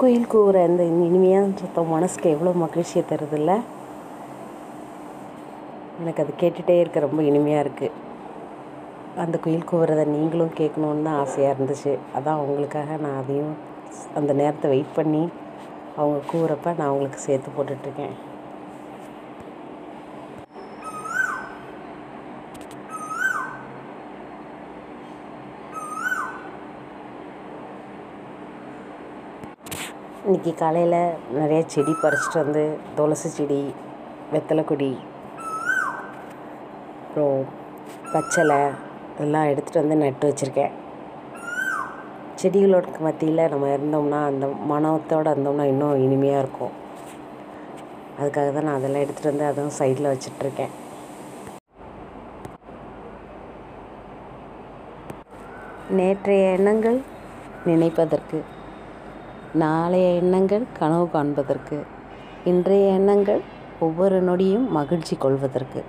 குயில் கூவுற அந்த இனிமையான சத்தம் மனசுக்கு எவ்வளோ மகிழ்ச்சியை தருதில்ல? எனக்கு அது கேட்டுகிட்டே இருக்க ரொம்ப இனிமையாக இருக்குது அந்த குயில் கூவுறதை நீங்களும் கேட்கணுன்னு தான் ஆசையாக இருந்துச்சு. அதான் அவங்களுக்காக நான் அதையும் அந்த நேரத்தை வெயிட் பண்ணி அவங்க கூவுறப்ப நான் அவங்களுக்கு சேர்த்து போட்டுட்ருக்கேன் இன்றைக்கி காலையில் நிறைய செடி பறிச்சிட்டு வந்து துளசி செடி வெத்தலை கொடி அப்புறம் பச்சலை எல்லாம் எடுத்துகிட்டு வந்து நட்டு வச்சுருக்கேன். செடிகளோட மத்தியில் நம்ம இருந்தோம்னா அந்த மனத்தோடு இருந்தோம்னா இன்னும் இனிமையாக இருக்கும். அதுக்காக தான் நான் அதெல்லாம் எடுத்துகிட்டு வந்து அதுவும் சைடில் வச்சிட்ருக்கேன் நேற்றைய எண்ணங்கள் நினைப்பதற்கு நாளைய எண்ணங்கள் கனவு காண்பதற்கு இன்றைய எண்ணங்கள் ஒவ்வொரு நொடியும் மகிழ்ச்சி கொள்வதற்கு.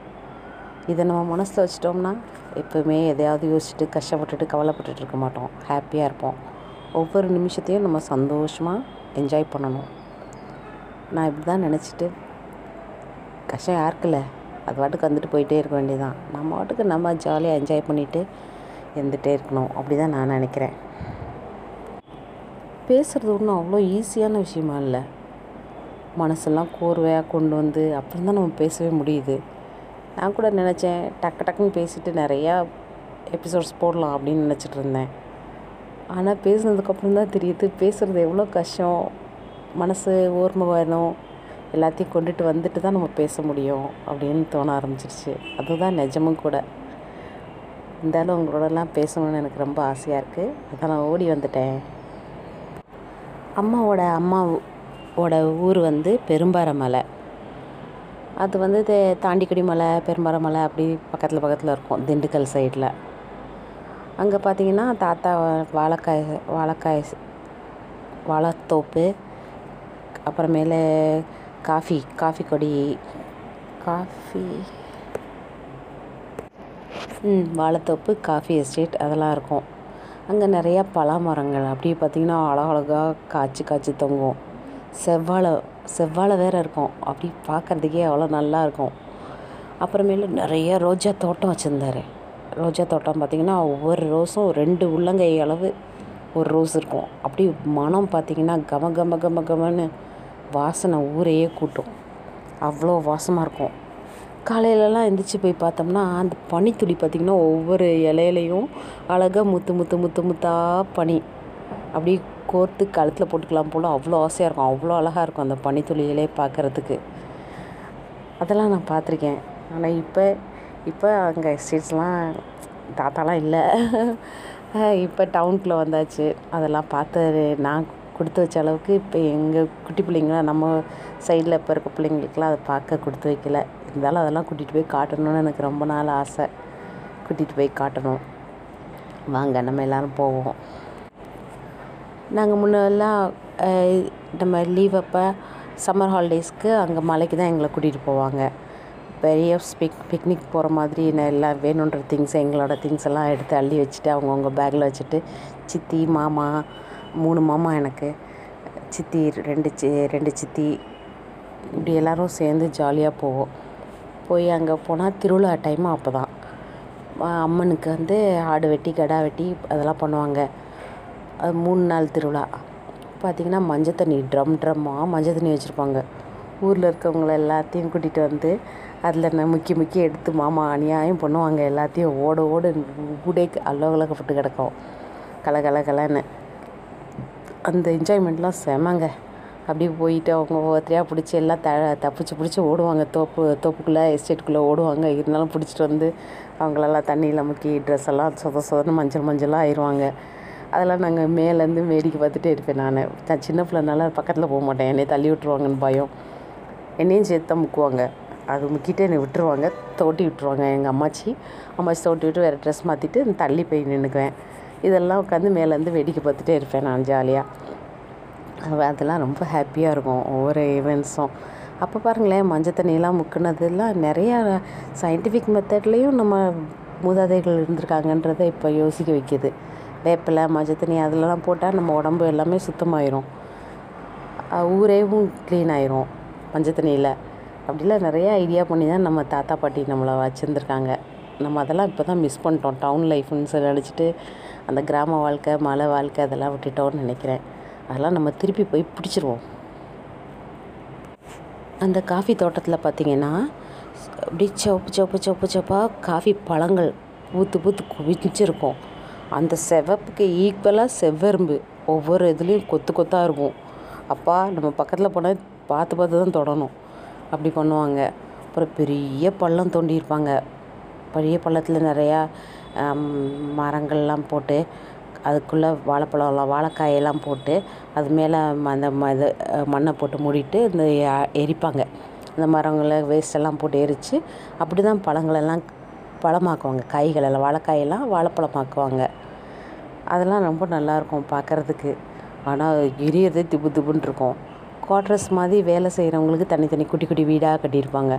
இதை நம்ம மனசில் வச்சிட்டோம்னா எப்போவுமே எதையாவது யோசிச்சுட்டு கஷ்டப்பட்டுட்டு கவலைப்பட்டுட்டு இருக்க மாட்டோம். ஹாப்பியாக இருப்போம். ஒவ்வொரு நிமிஷத்தையும் நம்ம சந்தோஷமாக என்ஜாய் பண்ணணும். நான் இப்படி தான் நினச்சிட்டு கஷ்டம் யாருக்குல்ல? அது பாட்டுக்கு வந்துட்டு போயிட்டே இருக்க வேண்டியதான் நம்ம பாட்டுக்கு நம்ம ஜாலியாக என்ஜாய் பண்ணிவிட்டு இருந்துகிட்டே இருக்கணும். அப்படி தான் நான் நினைக்கிறேன். பேசுகிறது ஒன்றும் அவ்வளோ ஈஸியான விஷயமா இல்லை. மனசெல்லாம் கோர்வையாக கொண்டு வந்து அப்புறம் தான் நம்ம பேசவே முடியுது. நான் கூட நினச்சேன் டக்கு டக்குன்னு பேசிட்டு நிறையா எபிசோட்ஸ் போடலாம் அப்படின்னு நினச்சிட்டு இருந்தேன். ஆனால் பேசுனதுக்கப்புறம் தான் தெரியுது பேசுகிறது எவ்வளோ கஷ்டம். மனசு ஓர்மை வேணும் எல்லாத்தையும் கொண்டுட்டு வந்துட்டு தான் நம்ம பேச முடியும் அப்படின்னு தோண ஆரம்பிச்சிருச்சு. அதுதான் நிஜமும் கூட. இருந்தாலும் உங்களோடலாம் பேசணும்னு எனக்கு ரொம்ப ஆசையாக இருக்குது அதான் நான் ஓடி வந்துட்டேன். அம்மாவோட அம்மாவோட ஊர் வந்து பெரும்பாரமலை. அது வந்து தாண்டிக்குடி மலை பெரும்பாரமலை அப்படி பக்கத்தில் பக்கத்தில் இருக்கும் திண்டுக்கல் சைடில் அங்கே பார்த்தீங்கன்னா தாத்தா வாழைக்காய் வாழைக்காய் வாழைத்தோப்பு அப்புறமேல காஃபி காஃபி கொடி காஃபி ம் வாழைத்தோப்பு காஃபி எஸ்டேட் அதெல்லாம் இருக்கும். அங்கே நிறையா பலா மரங்கள் அப்படியே பார்த்திங்கன்னா அழகழகாக காய்ச்சி காய்ச்சி தொங்கும். செவ்வாழை செவ்வாழை வேறு இருக்கும். அப்படி பார்க்குறதுக்கே அவ்வளோ நல்லா இருக்கும். அப்புறமேலு நிறைய ரோஜா தோட்டம் வச்சுருந்தாரு. ரோஜா தோட்டம் பார்த்திங்கன்னா ஒவ்வொரு ரோஸும் ரெண்டு உள்ளங்கை அளவு ஒரு ரோஸ் இருக்கும். அப்படி மனம் பார்த்திங்கன்னா கம கம கம கமன்னு வாசனை ஊரையே கூட்டும். அவ்வளோ வாசமாக இருக்கும். காலையிலலாம் எந்திரிச்சு போய் பார்த்தோம்னா அந்த பனித்துளி பார்த்திங்கன்னா ஒவ்வொரு இலையிலையும் அழகாக முத்து முத்து முத்து முத்தாக பனி. அப்படியே கோர்த்து கழுத்தில் போட்டுக்கலாம் போல். அவ்வளோ ஆசையாக இருக்கும். அவ்வளோ அழகாக இருக்கும் அந்த பனித்துளிகளே பார்க்குறதுக்கு. அதெல்லாம் நான் பார்த்துருக்கேன். ஆனால் இப்போ இப்போ அங்கே எஸ்டேட்ஸ்லாம் தாத்தாலாம் இல்லை. இப்போ டவுனுக்குள்ளே வந்தாச்சு. அதெல்லாம் பார்த்து நான் கொடுத்து வச்ச அளவுக்கு இப்போ எங்கள் குட்டி பிள்ளைங்களாம் நம்ம சைடில் இப்போ இருக்க பிள்ளைங்களுக்கெல்லாம் அதை பார்க்க கொடுத்து வைக்கல. இருந்தாலும் அதெல்லாம் கூட்டிகிட்டு போய் காட்டணும்னு எனக்கு ரொம்ப நாள் ஆசை. கூட்டிகிட்டு போய் காட்டணும். வாங்க நம்ம எல்லோரும் போவோம். நாங்கள் முன்னெல்லாம் நம்ம லீவ் அப்போ சம்மர் ஹாலிடேஸ்க்கு அங்கே மலைக்கு தான் எங்களை கூட்டிகிட்டு போவாங்க. பெரிய பிக் பிக்னிக் போகிற மாதிரி எல்லாம் வேணுன்ற திங்ஸ் எங்களோட திங்ஸ் எல்லாம் எடுத்து அள்ளி வச்சுட்டு அவங்கவுங்க பேக்கில் வச்சுட்டு சித்தி மாமா மூணு மாமா எனக்கு சித்தி ரெண்டு சி ரெண்டு சித்தி இப்படி எல்லோரும் சேர்ந்து ஜாலியாக போவோம். போய் அங்கே போனால் திருவிழா டைம் அப்போ தான் அம்மனுக்கு வந்து ஆடு வெட்டி கடா வெட்டி அதெல்லாம் பண்ணுவாங்க. அது மூணு நாள் திருவிழா. பார்த்திங்கன்னா மஞ்சள் தண்ணி ட்ரம் ட்ரம்மாக மஞ்சள் தண்ணி வச்சுருப்பாங்க. ஊரில் இருக்கவங்கள எல்லாத்தையும் கூட்டிகிட்டு வந்து அதில் நான் முக்கி முக்கி எடுத்து மாமா அநியாயம் பண்ணுவாங்க. எல்லாத்தையும் ஓட ஓட ஊடே அலோகலகப்பட்டு கிடக்கும். கல கல கலன்னு. அந்த என்ஜாய்மெண்ட்லாம் செமங்க. அப்படியே போயிட்டு அவங்க ஒவ்வொருத்தரையாக பிடிச்சி எல்லாம் த தப்பிச்சு பிடிச்சி ஓடுவாங்க. தோப்பு தோப்புக்குள்ளே எஸ்டேட்டுக்குள்ளே ஓடுவாங்க. இருந்தாலும் பிடிச்சிட்டு வந்து அவங்களெல்லாம் தண்ணியில் முக்கி ட்ரெஸ் எல்லாம் சொத சொதன்னு மஞ்சள் மஞ்சளாக ஆயிடுவாங்க அதெல்லாம் நாங்கள் மேலேருந்து வேடிக்கை பார்த்துட்டே இருப்பேன் நான். நான் சின்ன பிள்ளைனால பக்கத்தில் போக மாட்டேன். என்னை தள்ளி விட்ருவாங்கன்னு பயம். என்னையும் சேர்த்து தான் முக்குவாங்க. அது முக்கிட்டு என்னை விட்டுருவாங்க. தோட்டி விட்டுருவாங்க எங்கள் அம்மாச்சி. அம்மாச்சி தோட்டி விட்டு வேறு ட்ரெஸ் மாற்றிட்டு தள்ளி போய் நின்றுக்குவேன் இதெல்லாம் உட்காந்து மேலேருந்து வேடிக்கை பார்த்துட்டே இருப்பேன் நான் ஜாலியாக அதெல்லாம் ரொம்ப ஹாப்பியாக இருக்கும் ஒவ்வொரு ஈவெண்ட்ஸும் அப்போ பாருங்களேன் மஞ்சள் தண்ணியெல்லாம் முக்கினதெல்லாம் நிறையா சயின்டிஃபிக் மெத்தட்லேயும் நம்ம மூதாதைகள் இருந்திருக்காங்கன்றதை இப்போ யோசிக்க வைக்கிது. வேப்பிலை மஞ்சள் தண்ணி அதிலலாம் போட்டால் நம்ம உடம்பு எல்லாமே சுத்தமாயிரும். ஊரேவும் க்ளீன் ஆயிரும் மஞ்சள் தண்ணியில். அப்படிலாம் நிறையா ஐடியா பண்ணி தான் நம்ம தாத்தா பாட்டி நம்மளை வச்சுருந்துருக்காங்க. நம்ம அதெல்லாம் இப்போ தான் மிஸ் பண்ணிட்டோம். டவுன் லைஃப்னு சொல்லி நினச்சிட்டு அந்த கிராம வாழ்க்கை மலை வாழ்க்கை அதெல்லாம் விட்டுட்டோம்னு நினைக்கிறேன். அதெல்லாம் நம்ம திருப்பி போய் பிடிச்சிருவோம். அந்த காஃபி தோட்டத்தில் பார்த்தீங்கன்னா அப்படியே சவப்பு சவப்பு சவப்பு சவப்பாக காஃபி பழங்கள் பூத்து பூத்து குவிச்சிருக்கும் அந்த சிவப்புக்கு ஈக்குவலாக செவ்வரும்பு. ஒவ்வொரு இதுலேயும் கொத்து கொத்தாக இருக்கும். அப்பா நம்ம பக்கத்தில் போனால் பார்த்து பார்த்து தான் தொடணும். அப்படி பண்ணுவாங்க. அப்புறம் பெரிய பள்ளம் தோண்டியிருப்பாங்க பெரிய பள்ளத்தில் நிறையா மரங்கள்லாம் போட்டு அதுக்குள்ளே வாழைப்பழம்லாம் வாழைக்காயெல்லாம் போட்டு அது மேலே அந்த ம இது மண்ணை போட்டு மூடிட்டு இந்த எரிப்பாங்க. அந்த மரங்களை வேஸ்டெல்லாம் போட்டு எரித்து அப்படி தான் பழங்களெல்லாம் பழமாக்குவாங்க. காய்களெல்லாம் வாழைக்காயெல்லாம் வாழைப்பழமாக்குவாங்க. அதெல்லாம் ரொம்ப நல்லாயிருக்கும் பார்க்குறதுக்கு. ஆனால் எரியறதே திப்பு திப்புன்னு இருக்கும். குவார்ட்டர்ஸ் மாதிரி வேலை செய்கிறவங்களுக்கு தனித்தனி குட்டி குட்டி வீடாக கட்டியிருப்பாங்க.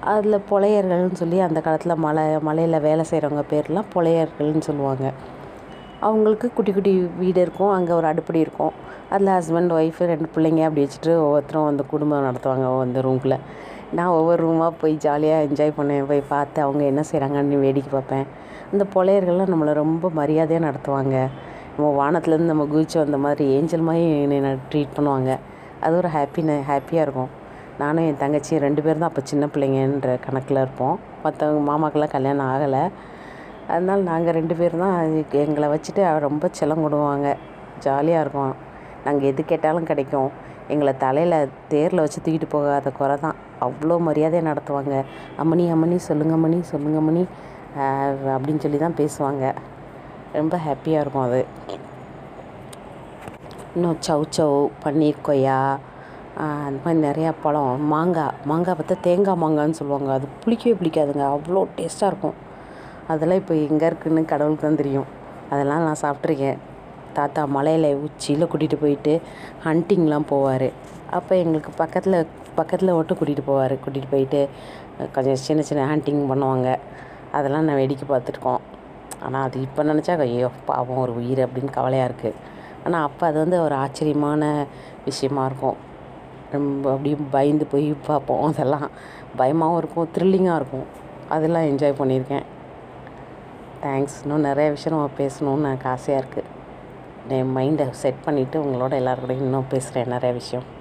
அதில் புலையர்கள்னு சொல்லி அந்த காலத்தில் மலை மலையில் வேலை செய்கிறவங்க பேர்லாம் புலையர்கள்னு சொல்லுவாங்க. அவங்களுக்கு குட்டி குட்டி வீடு இருக்கும். அங்கே ஒரு அடுப்படி இருக்கும். அதில் ஹஸ்பண்ட் ஒய்ஃபு ரெண்டு பிள்ளைங்க அப்படி வச்சுட்டு ஒவ்வொருத்தரும் அந்த குடும்பம் நடத்துவாங்க அந்த ரூம்குள்ளே. நான் ஒவ்வொரு ரூமாக போய் ஜாலியாக என்ஜாய் பண்ணேன் போய் பார்த்து அவங்க என்ன செய்கிறாங்கன்னு வேடிக்கை பார்ப்பேன். அந்த புலையர்கள்லாம் நம்மளை ரொம்ப மரியாதையாக நடத்துவாங்க. நம்ம வானத்துலேருந்து நம்ம குதிச்சு வந்த மாதிரி ஏஞ்சல் மாதிரி என்னை ட்ரீட் பண்ணுவாங்க. அது ஒரு ஹாப்பின ஹாப்பியாக இருக்கும். நானும் என் தங்கச்சியும் ரெண்டு பேரும் தான் அப்போ சின்ன பிள்ளைங்கன்ற கணக்கில் இருப்போம். மற்றவங்க மாமாக்கெல்லாம் கல்யாணம் ஆகலை. அதனால் நாங்கள் ரெண்டு பேரும் தான் எங்களை வச்சுட்டு ரொம்ப செல்லம் கொடுவாங்க. ஜாலியாக இருக்கும். நாங்கள் எது கேட்டாலும் கிடைக்கும். எங்களை தலையில் தேரில் வச்சு தூக்கிட்டு போகாத குறை தான். அவ்வளோ மரியாதையாக நடத்துவாங்க. அம்மணி அம்மணி சொல்லுங்க அம்மணி சொல்லுங்க அம்மணி அப்படின்னு சொல்லி தான் பேசுவாங்க. ரொம்ப ஹாப்பியாக இருக்கும் அது. இன்னும் சவ் சவ் பன்னீர் கொய்யா அந்த மாதிரி நிறையா பழம் மாங்காய் மாங்காய் பார்த்தா தேங்காய் மாங்காய்னு சொல்லுவாங்க. அது புளிக்கவே பிடிக்காதுங்க அவ்வளோ டேஸ்ட்டாக இருக்கும். அதெல்லாம் இப்போ எங்கே இருக்குன்னு கடவுளுக்கு தான் தெரியும். அதெல்லாம் நான் சாப்பிட்ருக்கேன் தாத்தா மலையில் உச்சியில் கூட்டிகிட்டு போயிட்டு ஹண்டிங்லாம் போவார். அப்போ எங்களுக்கு பக்கத்தில் பக்கத்தில் மட்டும் கூட்டிகிட்டு போவார். கூட்டிகிட்டு போயிட்டு கொஞ்சம் சின்ன சின்ன ஹண்டிங் பண்ணுவாங்க. அதெல்லாம் நான் வேடிக்கை பார்த்துருக்கோம். ஆனால் அது இப்போ நினச்சா ஐயோ பாவம் ஒரு உயிர் அப்படின்னு கவலையாக இருக்குது ஆனால் அப்போ அது வந்து ஒரு ஆச்சரியமான விஷயமா இருக்கும். ரொம்ப அப்படியே பயந்து போய் பார்ப்போம். அதெல்லாம் பயமாகவும் இருக்கும் த்ரில்லிங்காக இருக்கும். அதெல்லாம் என்ஜாய் பண்ணியிருக்கேன். தேங்க்ஸ் இன்னும் நிறைய விஷயம் நம்ம பேசணும்னு எனக்கு ஆசையாக இருக்குது என் மைண்டை செட் பண்ணிவிட்டு உங்களோட எல்லாருக்கூடையும் இன்னும் பேசுகிறேன் நிறைய விஷயம்.